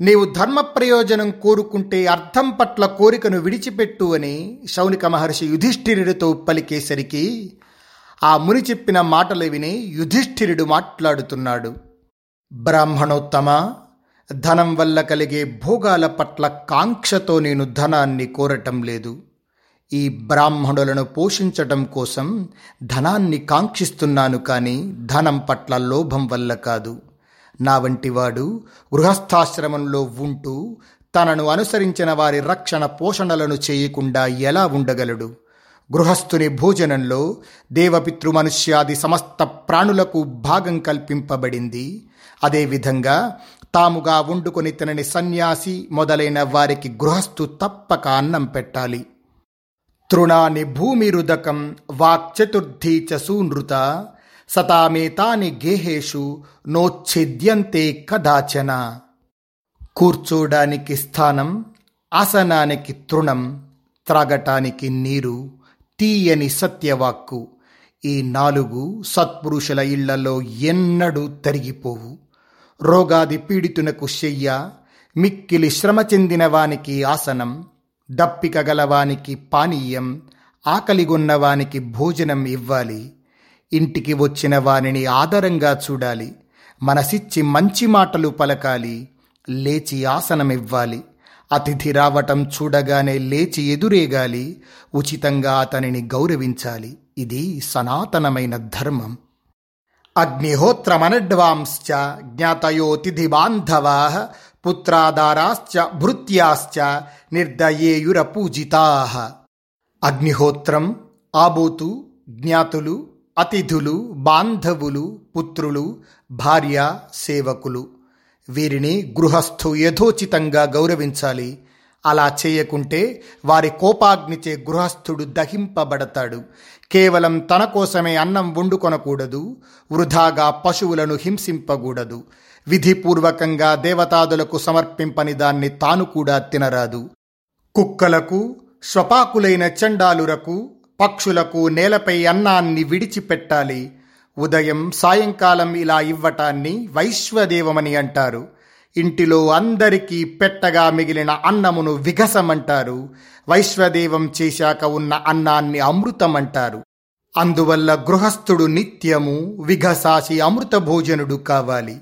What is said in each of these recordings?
నీవు ధర్మ ప్రయోజనం కోరుకుంటే అర్థం పట్ల కోరికను విడిచిపెట్టు అని శౌనిక మహర్షి యుధిష్ఠిరుడితో పలికేసరికి ఆ ముని చెప్పిన మాటలు విని యుధిష్ఠిరుడు మాట్లాడుతున్నాడు. బ్రాహ్మణోత్తమ ధనం వల్ల కలిగే భోగాల పట్ల కాంక్షతో నేను ధనాన్ని కోరటం లేదు. ఈ బ్రాహ్మణులను పోషించటం కోసం ధనాన్ని కాంక్షిస్తున్నాను కానీ ధనం పట్ల లోభం వల్ల కాదు. నా వంటివాడు గృహస్థాశ్రమంలో ఉంటూ తనను అనుసరించిన వారి రక్షణ పోషణలను చేయకుండా ఎలా ఉండగలడు? గృహస్థుని భోజనంలో దేవపితృ మనుష్యాది సమస్త ప్రాణులకు భాగం కల్పింపబడింది. అదేవిధంగా తాముగా వండుకొని తినని సన్యాసి మొదలైన వారికి గృహస్థు తప్పక అన్నం పెట్టాలి. తృణాని భూమిరుదకం వాక్చతుర్థీ చ సూనృత సతామేతాని గేహేషు నోచ్ఛిద్యంతే కదాచన. కూర్చోడానికి స్థానం ఆసనానికి తృణం త్రాగటానికి నీరు తీయని సత్యవాక్కు. ఈ నాలుగు సత్పురుషుల ఇళ్ళలో ఎన్నడూ తరిగిపోవు. రోగాది పీడితునకు శయ్య మిక్కిలి శ్రమ చెందిన వానికి ఆసనం దప్పిక గలవానికి పానీయం ఆకలిగొన్నవానికి భోజనం ఇవ్వాలి. ఇంటికి వచ్చిన వానిని ఆదరంగా చూడాలి. మనసిచ్చి మంచి మాటలు పలకాలి. లేచి ఆసనమివ్వాలి. అతిథి రావటం చూడగానే లేచి ఎదురేగాలి. ఉచితంగా అతనిని గౌరవించాలి. ఇది సనాతనమైన ధర్మం. అగ్నిహోత్రమనడ్వాంశ్చ జ్ఞాతయోతిథి బాంధవా పుత్రాదారాశ్చ భృత్యాశ్చ నిర్దయేయుర పూజితా అగ్నిహోత్రం ఆబోతు జ్ఞాతులు అతిథులు బాంధవులు పుత్రులు భార్య సేవకులు. వీరిని గృహస్థు యథోచితంగా గౌరవించాలి. అలా చేయకుంటే వారి కోపాగ్నిచే గృహస్థుడు దహింపబడతాడు. కేవలం తన కోసమే అన్నం వండుకొనకూడదు. వృధాగా పశువులను హింసింపకూడదు. విధిపూర్వకంగా దేవతాదులకు సమర్పింపని దాన్ని తాను కూడా తినరాదు. కుక్కలకు స్వపాకులైన చండాలురకు పక్షులకు నేలపై అన్నాన్ని విడిచిపెట్టాలి. ఉదయం సాయంకాలం ఇలా ఇవ్వటాన్ని వైశ్వదేవమని అంటారు. ఇంటిలో అందరికీ పెట్టగా మిగిలిన అన్నమును విఘసమంటారు. వైశ్వదేవం చేశాక ఉన్న అన్నాన్ని అమృతమంటారు. అందువల్ల గృహస్థుడు నిత్యము విఘసాసి అమృత భోజనుడు కావాలి.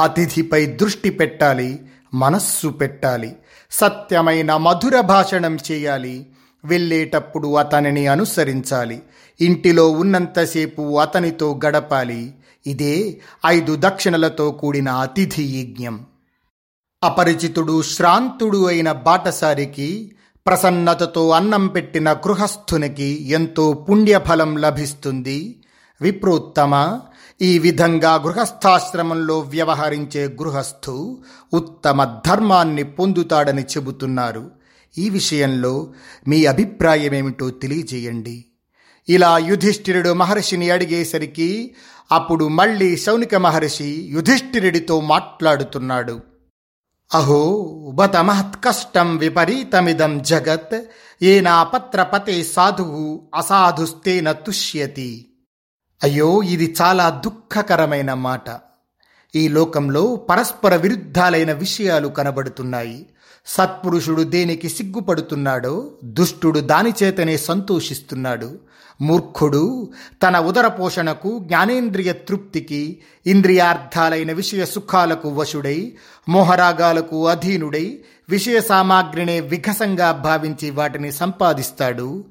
అతిథిపై దృష్టి పెట్టాలి మనస్సు పెట్టాలి. సత్యమైన మధుర భాషణం చేయాలి. వెళ్ళేటప్పుడు అతనిని అనుసరించాలి. ఇంటిలో ఉన్నంతసేపు అతనితో గడపాలి. ఇదే ఐదు దక్షిణలతో కూడిన అతిథి యజ్ఞం. అపరిచితుడు శ్రాంతుడు అయిన బాటసారికి ప్రసన్నతతో అన్నం పెట్టిన గృహస్థునికి ఎంతో పుణ్యఫలం లభిస్తుంది. విప్రోత్తమ ఈ విధంగా గృహస్థాశ్రమంలో వ్యవహరించే గృహస్థు ఉత్తమ ధర్మాన్ని పొందుతాడని చెబుతున్నారు. ఈ విషయంలో మీ అభిప్రాయమేమిటో తెలియజేయండి. ఇలా యుధిష్ఠిరుడు మహర్షిని అడిగేసరికి అప్పుడు మళ్ళీ శౌనిక మహర్షి యుధిష్ఠిరుడితో మాట్లాడుతున్నాడు. అహో బత మహత్కష్టం విపరీతమిదం జగత్ ఏనా పత్రపతే సాధువు అసాధుస్తేన తుష్యతి. అయ్యో ఇది చాలా దుఃఖకరమైన మాట. ఈ లోకంలో పరస్పర విరుద్ధాలైన విషయాలు కనబడుతున్నాయి. సత్పురుషుడు దేనికి సిగ్గుపడుతున్నాడో దుష్టుడు దానిచేతనే సంతోషిస్తున్నాడు. మూర్ఖుడు తన ఉదర పోషణకు జ్ఞానేంద్రియ తృప్తికి ఇంద్రియార్థాలైన విషయ సుఖాలకు వశుడై మోహరాగాలకు అధీనుడై విషయ సామాగ్రినే విఘసంగా భావించి వాటిని సంపాదిస్తాడు.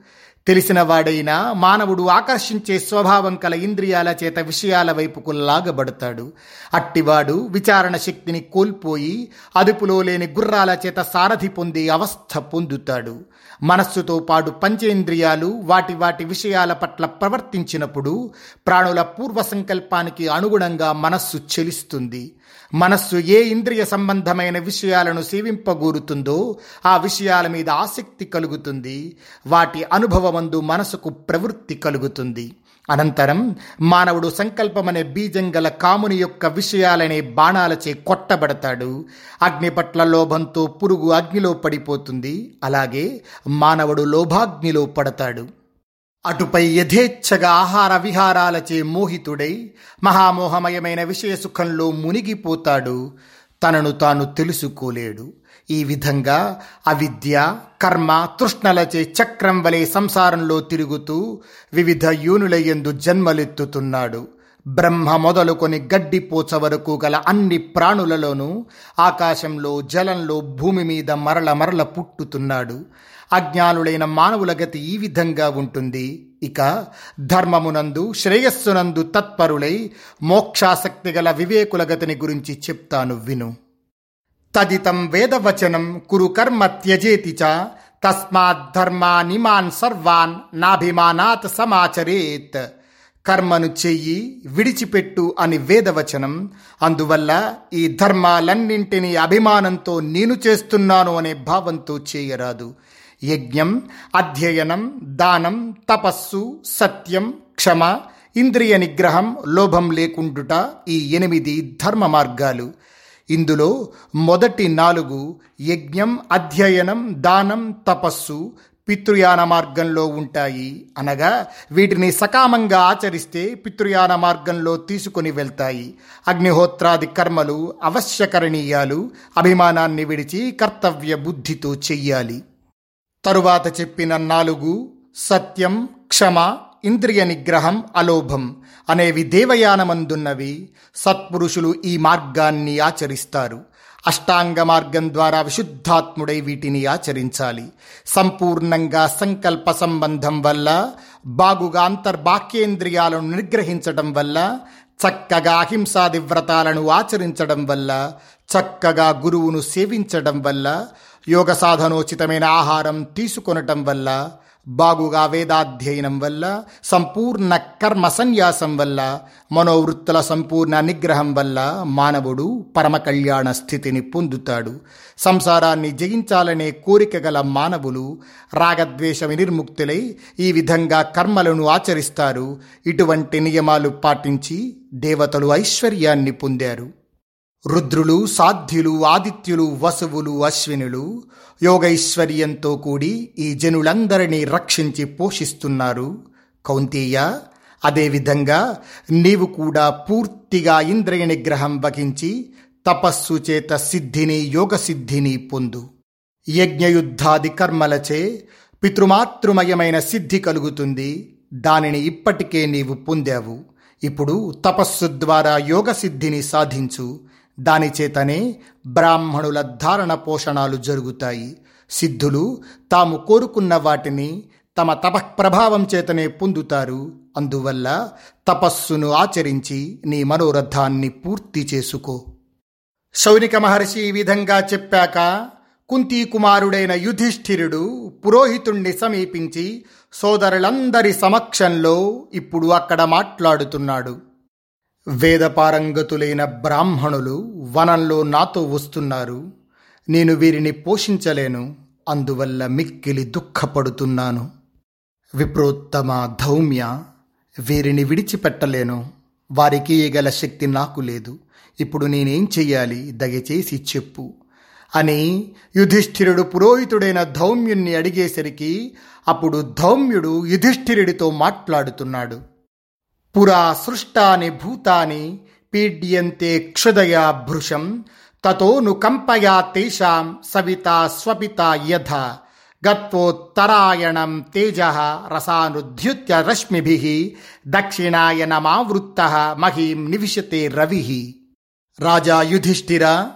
తెలిసిన వాడైనా మానవుడు ఆకర్షించే స్వభావం కల ఇంద్రియాల చేత విషయాల వైపుకు లాగబడతాడు. అట్టివాడు విచారణ శక్తిని కోల్పోయి అదుపులో లేని గుర్రాల చేత సారథి పొందే అవస్థ పొందుతాడు. మనస్సుతో పాటు పంచేంద్రియాలు వాటి వాటి విషయాల పట్ల ప్రవర్తించినప్పుడు ప్రాణుల పూర్వ సంకల్పానికి అనుగుణంగా మనస్సు చెలిస్తుంది. మనస్సు ఏ ఇంద్రియ సంబంధమైన విషయాలను సేవింపగూరుతుందో ఆ విషయాల మీద ఆసక్తి కలుగుతుంది. వాటి అనుభవమందు మనసుకు ప్రవృత్తి కలుగుతుంది. అనంతరం మానవుడు సంకల్పమనే బీజం గల కాముని యొక్క విషయాలనే బాణాలచే కొట్టబడతాడు. అగ్ని పట్ల లోభంతో పురుగు అగ్నిలో పడిపోతుంది. అలాగే మానవుడు లోభాగ్నిలో పడతాడు. అటుపై యథేచ్ఛగా ఆహార విహారాలచే మోహితుడై మహామోహమయమైన విషయ సుఖంలో మునిగిపోతాడు. తనను తాను తెలుసుకోలేడు. ఈ విధంగా అవిద్య కర్మ తృష్ణలచే చక్రం వలె సంసారంలో తిరుగుతూ వివిధ యూనులయందు జన్మలెత్తుతున్నాడు. బ్రహ్మ మొదలుకొని గడ్డిపోచ వరకు గల అన్ని ప్రాణులలోనూ ఆకాశంలో జలంలో భూమి మీద మరల మరల పుట్టుతున్నాడు. అజ్ఞానులైన మానవుల గతి ఈ విధంగా ఉంటుంది. ఇక ధర్మమునందు శ్రేయస్సునందు తత్పరులై మోక్షాసక్తి గల వివేకుల గతిని గురించి చెప్తాను విను. తదితం వేదవచనం కురు కర్మ త్యజేతి చ తస్మాత్ ధర్మానిమాన్ సర్వాన్ నాభిమానాత్ సమాచరేత్. కర్మను చెయ్యి విడిచిపెట్టు అని వేదవచనం. అందువల్ల ఈ ధర్మాలన్నింటినీ అభిమానంతో నేను చేస్తున్నాను అనే భావంతో చేయరాదు. యజ్ఞం అధ్యయనం దానం తపస్సు సత్యం క్షమ ఇంద్రియ నిగ్రహం లోభం లేకుండుట ఈ ఎనిమిది ధర్మ మార్గాలు ఇందులో మొదటి నాలుగు యజ్ఞం అధ్యయనం దానం తపస్సు పితృయాన మార్గంలో ఉంటాయి అనగా వీటిని సకామంగా ఆచరిస్తే పితృయాన మార్గంలో తీసుకుని వెళ్తాయి. అగ్నిహోత్రాది కర్మలు అవశ్యకరణీయాలు అభిమానాన్ని విడిచి కర్తవ్య బుద్ధితో చెయ్యాలి. తరువాత చెప్పిన నాలుగు సత్యం క్షమ ఇంద్రియ నిగ్రహం అలోభం అనేవి దేవయానమందున్నవి. సత్పురుషులు ఈ మార్గాన్ని ఆచరిస్తారు. అష్టాంగ మార్గం ద్వారా విశుద్ధాత్ముడై వీటిని ఆచరించాలి. సంపూర్ణంగా సంకల్ప సంబంధం వల్ల బాగుగా అంతర్బాహ్యేంద్రియాలను నిగ్రహించడం వల్ల చక్కగా అహింసాది వ్రతాలను ఆచరించడం వల్ల చక్కగా గురువును సేవించడం వల్ల యోగ సాధనోచితమైన ఆహారం తీసుకొనటం వల్ల బాగుగా వేదాధ్యయనం వల్ల సంపూర్ణ కర్మ సన్యాసం వల్ల మనోవృత్తుల సంపూర్ణ నిగ్రహం వల్ల మానవుడు పరమకళ్యాణ స్థితిని పొందుతాడు. సంసారాన్ని జయించాలనే కోరిక గల మానవులు రాగద్వేష నిర్ముక్తులై ఈ విధంగా కర్మలను ఆచరిస్తారు. ఇటువంటి నియమాలు పాటించి దేవతలు ఐశ్వర్యాన్ని పొందారు. రుద్రులు సాధ్యులు ఆదిత్యులు వసువులు అశ్వినులు యోగైశ్వర్యంతో కూడి ఈ జనులందరినీ రక్షించి పోషిస్తున్నారు. కౌంతేయ అదేవిధంగా నీవు కూడా పూర్తిగా ఇంద్రియ నిగ్రహం వహించి తపస్సు చేత సిద్ధిని యోగ సిద్ధిని పొందు. యజ్ఞయుద్ధాది కర్మలచే పితృమాతృమయమైన సిద్ధి కలుగుతుంది. దానిని ఇప్పటికే నీవు పొందావు. ఇప్పుడు తపస్సు ద్వారా యోగ సిద్ధిని సాధించు. దానిచేతనే బ్రాహ్మణుల ధారణ పోషణాలు జరుగుతాయి. సిద్ధులు తాము కోరుకున్న వాటిని తమ తపఃప్రభావం చేతనే పొందుతారు. అందువల్ల తపస్సును ఆచరించి నీ మనోరథాన్ని పూర్తి చేసుకో. శౌనిక మహర్షి ఈ విధంగా చెప్పాక కుంతీ కుమారుడైన యుధిష్ఠిరుడు పురోహితుణ్ణి సమీపించి సోదరులందరి సమక్షంలో ఇప్పుడు అక్కడ మాట్లాడుతున్నాడు. వేదపారంగతులైన బ్రాహ్మణులు వనంలో నాతో వస్తున్నారు. నేను వీరిని పోషించలేను. అందువల్ల మిక్కిలి దుఃఖపడుతున్నాను. విప్రోత్తమ ధౌమ్య వీరిని విడిచిపెట్టలేను. వారికి గల శక్తి నాకు లేదు. ఇప్పుడు నేనేం చెయ్యాలి? దయచేసి చెప్పు. అని యుధిష్ఠిరుడు పురోహితుడైన ధౌమ్యుణ్ణి అడిగేసరికి అప్పుడు ధౌమ్యుడు యుధిష్ఠిరుడితో మాట్లాడుతున్నాడు. పురా సృష్టాని భూతాని పీడ్యంతే క్షుదయా భృశం తతోను కంపయా తేషాం సవిత స్వపిత యథ గత్వోత్తరాయణం తేజ రసానుద్యుత్య రశ్మిభి దక్షిణాయనమావృత్త మహీం నివిశతే రవి. రాజా యుధిష్ఠిర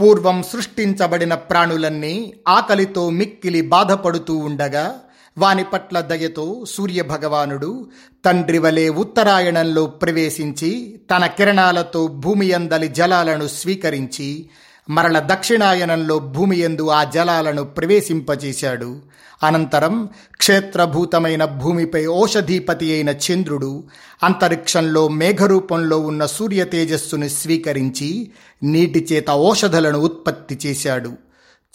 పూర్వం సృష్టించబడిన ప్రాణులన్నీ ఆకలితో మిక్కిలి బాధపడుతూ ఉండగా వాని పట్ల దయతో సూర్యభగవానుడు తండ్రి వలె ఉత్తరాయణంలో ప్రవేశించి తన కిరణాలతో భూమి అందలి జలాలను స్వీకరించి మరల దక్షిణాయనంలో భూమి ఎందు ఆ జలాలను ప్రవేశింపచేశాడు అనంతరం క్షేత్రభూతమైన భూమిపై ఓషధీపతి అయిన చంద్రుడు అంతరిక్షంలో మేఘరూపంలో ఉన్న సూర్య తేజస్సును స్వీకరించి నీటి చేత ఓషధలను ఉత్పత్తి చేశాడు.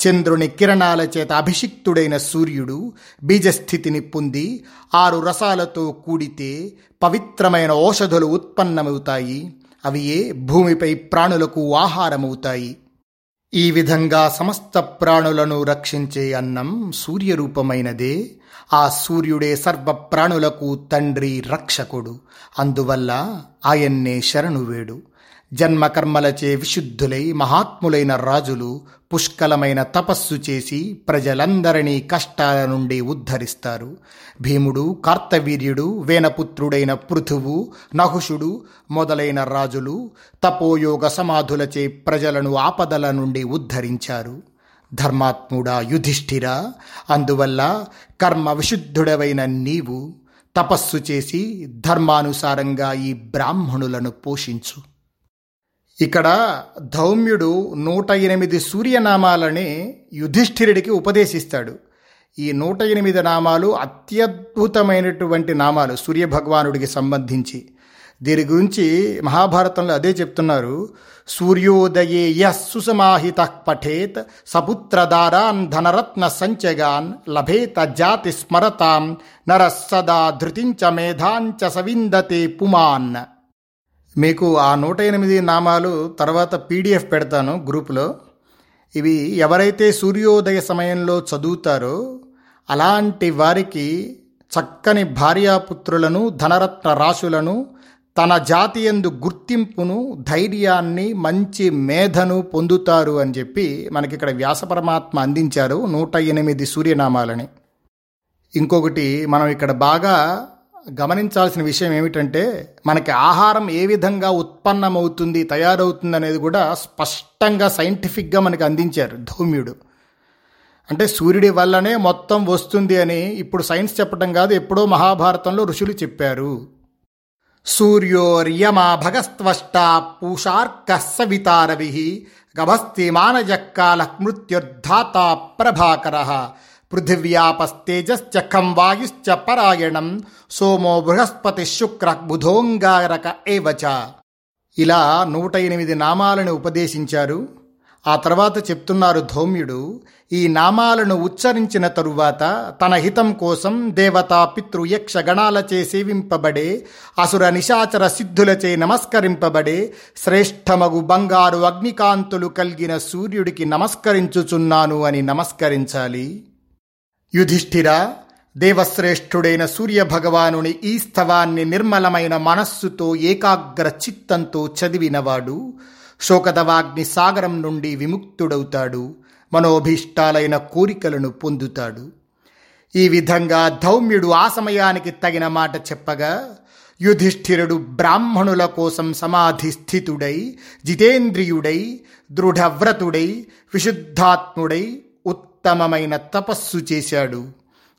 చంద్రుని కిరణాల చేత అభిషిక్తుడైన సూర్యుడు బీజస్థితిని పొంది ఆరు రసాలతో కూడితే పవిత్రమైన ఔషధులు ఉత్పన్నమవుతాయి. అవి ఏ భూమిపై ప్రాణులకు ఆహారమవుతాయి. ఈ విధంగా సమస్త ప్రాణులను రక్షించే అన్నం సూర్యరూపమైనదే. ఆ సూర్యుడే సర్వ ప్రాణులకు తండ్రి రక్షకుడు. అందువల్ల ఆయన్నే శరణువేడు. జన్మకర్మలచే విశుద్ధులై మహాత్ములైన రాజులు పుష్కలమైన తపస్సు చేసి ప్రజలందరినీ కష్టాల నుండి ఉద్ధరిస్తారు. భీముడు కార్తవీర్యుడు వేనపుత్రుడైన పృథువు నహుషుడు మొదలైన రాజులు తపోయోగ సమాధులచే ప్రజలను ఆపదల నుండి ఉద్ధరించారు. ధర్మాత్ముడా యుధిష్ఠిరా అందువల్ల కర్మ విశుద్ధుడవైన నీవు తపస్సు చేసి ధర్మానుసారంగా ఈ బ్రాహ్మణులను పోషించు. ఇక్కడ ధౌమ్యుడు నూట ఎనిమిది సూర్యనామాలని యుధిష్ఠిరుడికి ఉపదేశిస్తాడు. ఈ నూట ఎనిమిది నామాలు అత్యద్భుతమైనటువంటి నామాలు సూర్యభగవానుడికి సంబంధించి. దీని గురించి మహాభారతంలో అదే చెప్తున్నారు. సూర్యోదయే యస్సుసమాహిత పఠేత్ సపుత్రదారాన్ ధనరత్న సంచగాన్ లభేత జాతి స్మరతాం నర సదా ధృతించ మేధాంచ సవిందతే పుమాన్ మీకు ఆ నూట ఎనిమిది నామాలు తర్వాత పీడిఎఫ్ పెడతాను గ్రూపులో. ఇవి ఎవరైతే సూర్యోదయ సమయంలో చదువుతారో అలాంటి వారికి చక్కని భార్యాపుత్రులను ధనరత్న రాశులను తన జాతి ఎందు గుర్తింపును ధైర్యాన్ని మంచి మేధను పొందుతారు అని చెప్పి మనకి ఇక్కడ వ్యాసపరమాత్మ అందించారు నూట ఎనిమిది సూర్యనామాలని. ఇంకొకటి మనం ఇక్కడ బాగా గమనించాల్సిన విషయం ఏమిటంటే మనకి ఆహారం ఏ విధంగా ఉత్పన్నమవుతుంది తయారవుతుంది అనేది కూడా స్పష్టంగా సైంటిఫిక్గా మనకి అందించారు ధౌమ్యుడు. అంటే సూర్యుడి వల్లనే మొత్తం వస్తుంది అని ఇప్పుడు సైన్స్ చెప్పడం కాదు ఎప్పుడో మహాభారతంలో ఋషులు చెప్పారు. సూర్యోర్యమా భగస్త్వష్ట పూషార్క సవితారవి గభస్తి మానజక్కాల మృత్యుర్ధాత ప్రభాకర పృథివ్యాపస్తేజశ్చ ఖం వాయుశ్చ పరాయణం సోమో బృహస్పతి శుక్ర బుధోంగారక ఏవచ ఇలా నూట ఎనిమిది నామాలను ఉపదేశించారు. ఆ తర్వాత చెప్తున్నారు ధౌమ్యుడు ఈ నామాలను ఉచ్చరించిన తరువాత తన హితం కోసం దేవతా పితృ యక్ష గణాలచే సేవింపబడే అసుర నిశాచర సిద్ధులచే నమస్కరింపబడే శ్రేష్టమగు బంగారు అగ్నికాంతులు కలిగిన సూర్యుడికి నమస్కరించుచున్నాను అని నమస్కరించాలి. యుధిష్ఠిర దేవశ్రేష్ఠుడైన సూర్యభగవానుని ఈ స్థవాన్ని నిర్మలమైన మనస్సుతో ఏకాగ్ర చిత్తంతో చదివినవాడు శోకదవాగ్ని సాగరం నుండి విముక్తుడవుతాడు మనోభీష్టాలైన కోరికలను పొందుతాడు. ఈ విధంగా ధౌమ్యుడు ఆ సమయానికి తగిన మాట చెప్పగా యుధిష్ఠిరుడు బ్రాహ్మణుల కోసం సమాధి స్థితుడై జితేంద్రియుడై దృఢవ్రతుడై విశుద్ధాత్ముడై ఉత్తమమైన తపస్సు చేశాడు.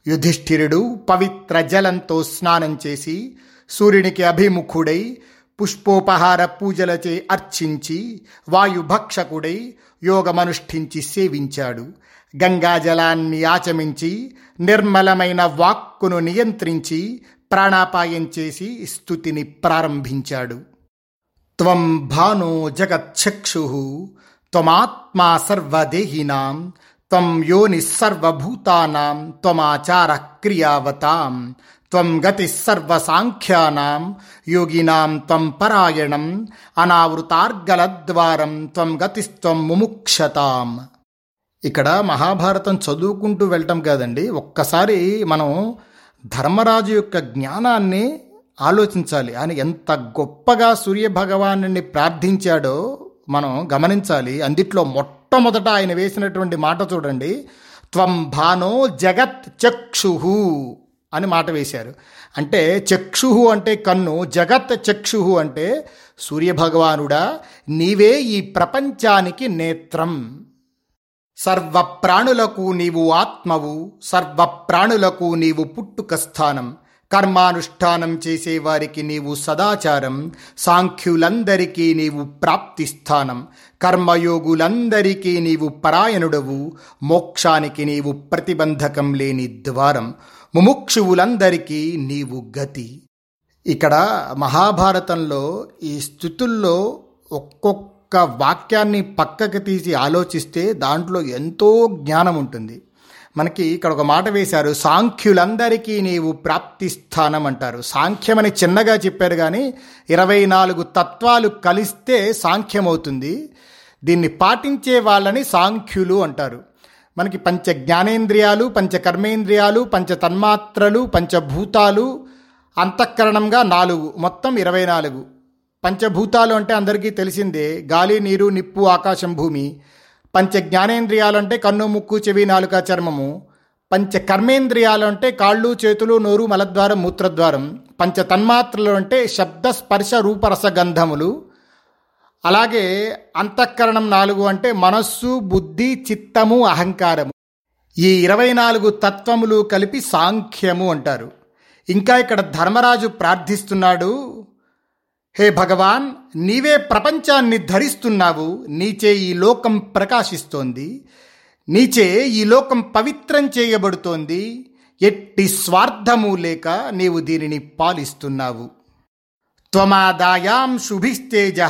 యుధిష్ఠిరుడు పవిత్ర జలంతో స్నానం చేసి సూర్యునికి అభిముఖుడై పుష్పోపహార పూజలచే అర్చించి వాయుభక్షకుడై యోగమనుష్ఠించి సేవించాడు. గంగాజలాన్ని ఆచమించి నిర్మలమైన వాక్కును నియంత్రించి ప్రాణాపాయం చేసి స్థుతిని ప్రారంభించాడు. త్వం భానో జగచ్చక్షు త్వమాత్మా సర్వదేహినాం త్వం యోని సర్వభూతానాం త్వమాచార క్రియావతాం. త్వం గతి సర్వసాంఖ్యానాం. యోగినాం త్వం పరాయణం. అనావృతార్గలద్వారం త్వం గతిస్త్వం ముముక్షతాం. ఇక్కడ మహాభారతం చదువుకుంటూ వెళ్ళటం కాదండి. ఒక్కసారి మనం ధర్మరాజు యొక్క జ్ఞానాన్ని ఆలోచించాలి. ఆయన ఎంత గొప్పగా సూర్యభగవాను ప్రార్థించాడో మనం గమనించాలి. అందిట్లో మొట్టమొదట ఆయన వేసినటువంటి మాట చూడండి. త్వం భానో జగత్ చక్షు అని మాట వేశారు. అంటే చక్షుహు అంటే కన్ను జగత్ చక్షుహు అంటే సూర్యభగవానుడా నీవే ఈ ప్రపంచానికి నేత్రం. సర్వ ప్రాణులకు నీవు ఆత్మవు సర్వ ప్రాణులకు నీవు పుట్టుక స్థానం. కర్మానుష్ఠానం చేసేవారికి నీవు సదాచారం సాంఖ్యులందరికీ నీవు ప్రాప్తి స్థానం కర్మయోగులందరికీ నీవు పరాయణుడవు మోక్షానికి నీవు ప్రతిబంధకం లేని ద్వారం ముముక్షువులందరికీ నీవు గతి. ఇక్కడ మహాభారతంలో ఈ స్థుతుల్లో ఒక్కొక్క వాక్యాన్ని పక్కకు తీసి ఆలోచిస్తే దాంట్లో ఎంతో జ్ఞానం ఉంటుంది. మనకి ఇక్కడ ఒక మాట వేశారు సాంఖ్యులందరికీ నీవు ప్రాప్తి స్థానం అంటారు. సాంఖ్యమని చిన్నగా చెప్పారు కానీ ఇరవై నాలుగు తత్వాలు కలిస్తే సాంఖ్యమవుతుంది. దీన్ని పాటించే వాళ్ళని సాంఖ్యులు అంటారు. మనకి పంచ జ్ఞానేంద్రియాలు పంచ కర్మేంద్రియాలు పంచ తన్మాత్రలు పంచభూతాలు అంతఃకరణంగా నాలుగు మొత్తం ఇరవై నాలుగు. పంచభూతాలు అంటే అందరికీ తెలిసిందే గాలి నీరు నిప్పు ఆకాశం భూమి. పంచ జ్ఞానేంద్రియాలు అంటే కన్ను ముక్కు చెవి నాలుక చర్మము. పంచ కర్మేంద్రియాలు అంటే కాళ్ళు చేతులు నోరు మలద్వారం మూత్రద్వారం. పంచ తన్మాత్రలు అంటే శబ్ద స్పర్శ రూపరస గంధములు. అలాగే అంతఃకరణం నాలుగు అంటే మనస్సు బుద్ధి చిత్తము అహంకారము. ఈ ఇరవై నాలుగు తత్వములు కలిపి సాంఖ్యము అంటారు. ఇంకా ఇక్కడ ధర్మరాజు ప్రార్థిస్తున్నాడు హే భగవాన్ నీవే ప్రపంచాన్ని ధరిస్తున్నావు నీచే ఈ లోకం ప్రకాశిస్తోంది నీచే ఈ లోకం పవిత్రం చేయబడుతోంది ఎట్టి స్వార్థము లేక నీవు దీనిని పాలిస్తున్నావు. త్వమాదాయాం శుభిస్తేజ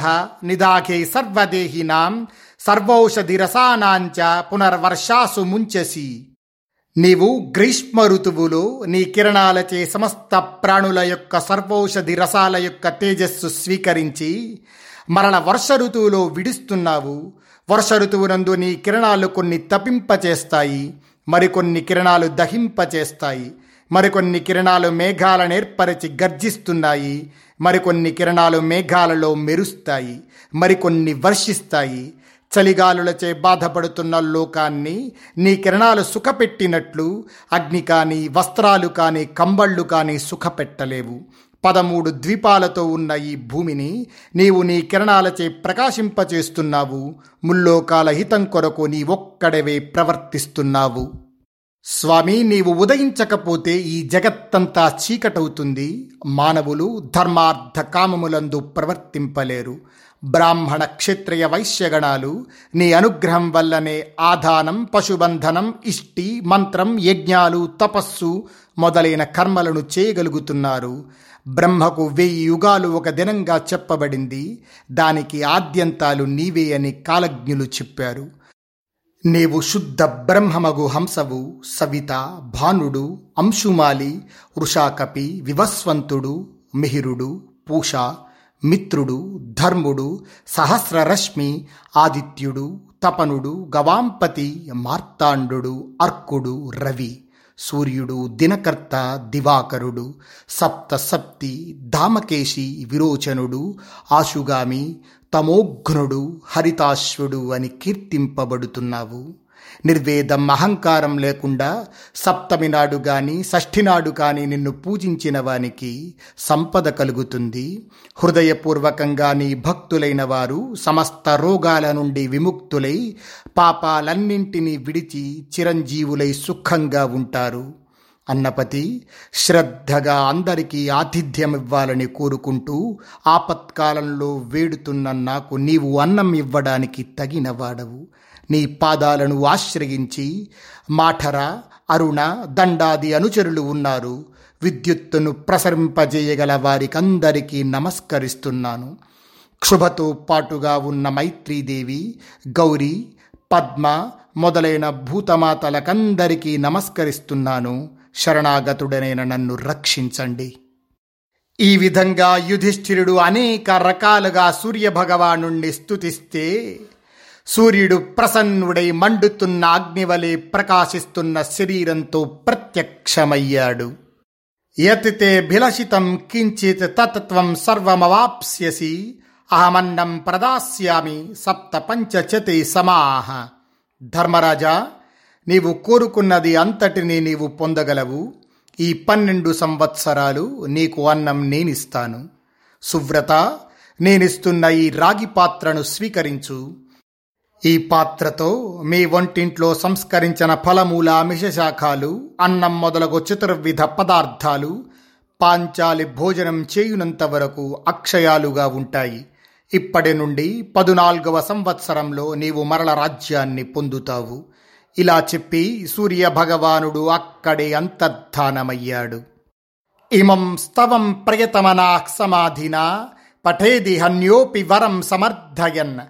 నిదాఖే సర్వదేహినాం సర్వౌషధిరసానాంచ పునర్వర్షాసు ముంచసి. నీవు గ్రీష్మ ఋతువులో నీ కిరణాలచే సమస్త ప్రాణుల యొక్క సర్వౌషధి రసాల యొక్క తేజస్సు స్వీకరించి మరల వర్ష ఋతువులో విడుస్తున్నావు. వర్ష ఋతువునందు నీ కిరణాలు కొన్ని తపింపచేస్తాయి. మరికొన్ని కిరణాలు దహింపచేస్తాయి. మరికొన్ని కిరణాలు మేఘాలను ఏర్పరిచి గర్జిస్తున్నాయి. మరికొన్ని కిరణాలు మేఘాలలో మెరుస్తాయి. మరికొన్ని వర్షిస్తాయి. చలిగాలులచే బాధపడుతున్న లోకాన్ని నీ కిరణాలు సుఖపెట్టినట్లు అగ్ని కానీ వస్త్రాలు కానీ కంబళ్ళు కానీ సుఖపెట్టలేవు. పదమూడు ద్వీపాలతో ఉన్న ఈ భూమిని నీవు నీ కిరణాలచే ప్రకాశింపచేస్తున్నావు. ముల్లోకాల హితం కొరకు నీ ఒక్కడవే ప్రవర్తిస్తున్నావు. స్వామి నీవు ఉదయించకపోతే ఈ జగత్తంతా చీకటవుతుంది. మానవులు ధర్మార్థ కామములందు ప్రవర్తింపలేరు. బ్రాహ్మణ క్షత్రియ వైశ్యగణాలు నీ అనుగ్రహం వల్లనే ఆధానం పశుబంధనం ఇష్టి మంత్రం యజ్ఞాలు తపస్సు మొదలైన కర్మలను చేయగలుగుతున్నారు. బ్రహ్మకు వెయ్యి యుగాలు ఒక దినంగా చెప్పబడింది. దానికి ఆద్యంతాలు నీవే అని కాలజ్ఞులు చెప్పారు. నీవు శుద్ధ బ్రహ్మమగు హంసవు సవిత భానుడు అంశుమాలి వృషాకపి వివస్వంతుడు మిహిరుడు పూష మిత్రుడు ధర్ముడు సహస్రరశ్మి ఆదిత్యుడు తపనుడు గవాంపతి మార్తాండు అర్కుడు రవి సూర్యుడు దినకర్త దివాకరుడు సప్త సప్తి ధామకేశి విరోచనుడు ఆశుగామి తమోఘ్నుడు హరితాశ్వుడు అని కీర్తింపబడుతున్నావు. నిర్వేదం అహంకారం లేకుండా సప్తమి నాడు గాని షష్ఠి నాడు కానీ నిన్ను పూజించిన వానికి సంపద కలుగుతుంది. హృదయపూర్వకంగా నీ భక్తులైన వారు సమస్త రోగాల నుండి విముక్తులై పాపాలన్నింటినీ విడిచి చిరంజీవులై సుఖంగా ఉంటారు. అన్నపతి శ్రద్ధగా అందరికీ ఆతిథ్యం ఇవ్వాలని కోరుకుంటూ ఆపత్కాలంలో వేడుతున్న నాకు నీవు అన్నం ఇవ్వడానికి తగినవాడవు నీ పాదాలను ఆశ్రయించి మాఠర అరుణ దండాది అనుచరులు ఉన్నారు. విద్యుత్తును ప్రసరింపజేయగల వారికందరికీ నమస్కరిస్తున్నాను. క్షుభతో పాటుగా ఉన్న మైత్రీదేవి గౌరీ పద్మ మొదలైన భూతమాతలకందరికీ నమస్కరిస్తున్నాను. శరణాగతుడనైన నన్ను రక్షించండి. ఈ విధంగా యుధిష్ఠిరుడు అనేక రకాలుగా సూర్యభగవాను స్తుతిస్తే సూర్యుడు ప్రసన్నుడై మండుతున్న అగ్నివలే ప్రకాశిస్తున్న శరీరంతో ప్రత్యక్షమయ్యాడు. యతితే భిలషితం కించిత్ తత్వం సర్వమవాప్స్యసి అహమన్నం ప్రదాస్యామి సప్త పంచచతి సమాహ. ధర్మరాజా నీవు కోరుకున్నది అంతటిని నీవు పొందగలవు. ఈ పన్నెండు సంవత్సరాలు నీకు అన్నం నేనిస్తాను. సువ్రత నేనిస్తున్న ఈ రాగి పాత్రను స్వీకరించు. ఈ పాత్రతో మీ వంటింట్లో సంస్కరించిన ఫలమూల మిషశాఖాలు అన్నం మొదలగు చతుర్విధ పదార్థాలు పాంచాలి భోజనం చేయునంత వరకు అక్షయాలుగా ఉంటాయి. ఇప్పటి నుండి పదునాలుగవ సంవత్సరంలో నీవు మరల రాజ్యాన్ని పొందుతావు. ఇలా చెప్పి సూర్య భగవానుడు అక్కడే అంతర్ధానమయ్యాడు. ఇమం స్తవం ప్రయతమనా సమాధినా పఠేది హన్యోపి వరం సమర్థయన్.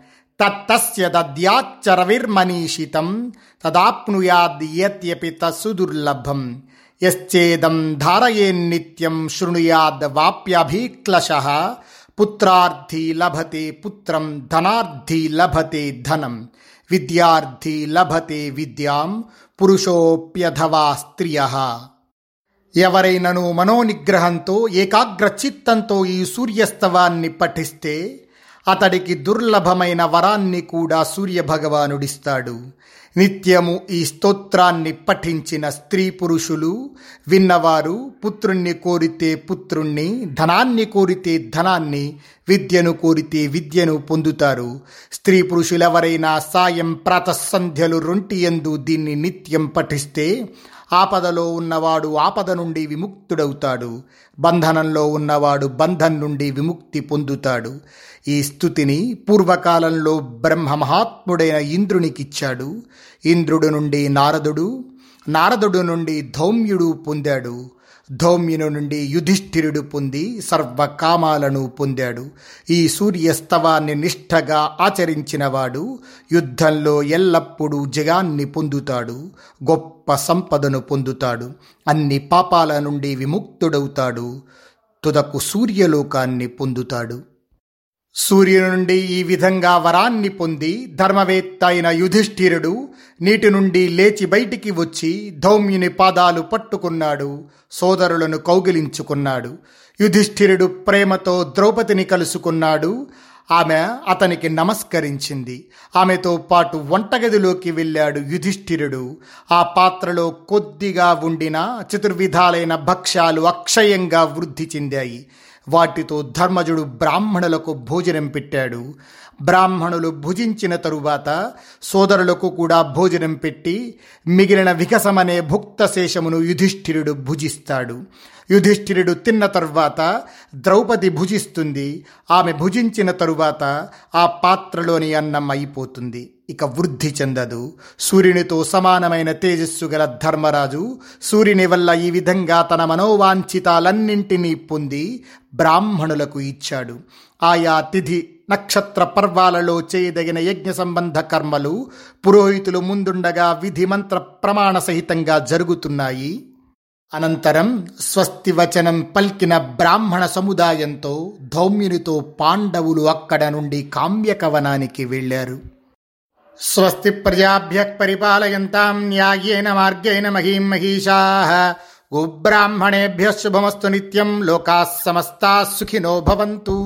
తత్తస్య దద్యాచ్చరవిర్మనీషితం తదాప్నుయాద్యత్యపి యత్యపి తసుదుర్లభం యశ్చేదం ధారయేన్నిత్యం శృణుయాద్ వాప్యభీక్లశ పుత్రార్థీ లభతే పుత్రం ధనార్థీ లభతే ధనం విద్యార్థి లభతే విద్యాం పురుషోప్యథవా స్త్రియ ఎవరైనను మనోనిగ్రహంతో ఏకాగ్రచిత్తంతో ఈ సూర్యస్తవాన్ని పఠిస్తే అతడికి దుర్లభమైన వరాన్ని కూడా సూర్యభగవానుడిస్తాడు. నిత్యము ఈ స్తోత్రాన్ని పఠించిన స్త్రీ పురుషులు విన్నవారు పుత్రుణ్ణి కోరితే పుత్రుణ్ణి ధనాన్ని కోరితే ధనాన్ని విద్యను కోరితే విద్యను పొందుతారు. స్త్రీ పురుషులెవరైనా సాయం ప్రాతసంధ్యలు రొంటి ఎందు దీన్ని నిత్యం పఠిస్తే ఆపదలో ఉన్నవాడు ఆపద నుండి విముక్తుడవుతాడు. బంధనంలో ఉన్నవాడు బంధం నుండి విముక్తి పొందుతాడు. ఈ స్థుతిని పూర్వకాలంలో బ్రహ్మ మహాత్ముడైన ఇంద్రునికిచ్చాడు. ఇంద్రుడు నుండి నారదుడు నారదుడు నుండి ధౌమ్యుడు పొందాడు. ధౌమ్యుని నుండి యుధిష్ఠిరుడు పొంది సర్వకామాలను పొందాడు. ఈ సూర్యస్తవాన్ని నిష్ఠగా ఆచరించినవాడు యుద్ధంలో ఎల్లప్పుడూ జగాన్ని పొందుతాడు గొప్ప సంపదను పొందుతాడు అన్ని పాపాల నుండి విముక్తుడవుతాడు తుదకు సూర్యలోకాన్ని పొందుతాడు. సూర్యుని నుండి ఈ విధంగా వరాన్ని పొంది ధర్మవేత్త అయిన యుధిష్ఠిరుడు నీటి నుండి లేచి బయటికి వచ్చి ధౌమ్యుని పాదాలు పట్టుకున్నాడు సోదరులను కౌగిలించుకున్నాడు. యుధిష్ఠిరుడు ప్రేమతో ద్రౌపదిని కలుసుకున్నాడు. ఆమె అతనికి నమస్కరించింది. ఆమెతో పాటు వంటగదిలోకి వెళ్ళాడు యుధిష్ఠిరుడు. ఆ పాత్రలో కొద్దిగా ఉండిన చతుర్విధాలైన భక్ష్యాలు అక్షయంగా వృద్ధి చెందాయి. వాటితో ధర్మజుడు బ్రాహ్మణులకు భోజనం పెట్టాడు. బ్రాహ్మణులు భుజించిన తరువాత సోదరులకు కూడా భోజనం పెట్టి మిగిలిన వికసమనే భుక్త శేషమును యుధిష్ఠిరుడు భుజిస్తాడు. యుధిష్ఠిరుడు తిన్న తరువాత ద్రౌపది భుజిస్తుంది. ఆమె భుజించిన తరువాత ఆ పాత్రలోని అన్నం అయిపోతుంది. ఇక వృద్ధి చెందదు. సూర్యునితో సమానమైన తేజస్సు గల ధర్మరాజు సూర్యుని వల్ల ఈ విధంగా తన మనోవాంఛితాలన్నింటినీ పొంది బ్రాహ్మణులకు ఇచ్చాడు. ఆయా తిథి నక్షత్ర పర్వాలలో చేయదగిన యజ్ఞ సంబంధ కర్మలు పురోహితులు ముందుండగా విధి మంత్ర ప్రమాణ సహితంగా జరుగుతున్నాయి. అనంతరం స్వస్తివచనం పల్కిన బ్రాహ్మణ సముదాయంతో ధౌమ్యునితో పాండవులు అక్కడ నుండి కామ్యకవనానికి వెళ్ళారు స్వస్తి ప్రజాభ్య పరిపాలయంతాం న్యాయేన మార్గేణ మహీం మహిషా గోబ్రాహ్మణేభ్య శుభమస్తు నిత్యం లోకా సమస్తా సుఖినో భవంతు.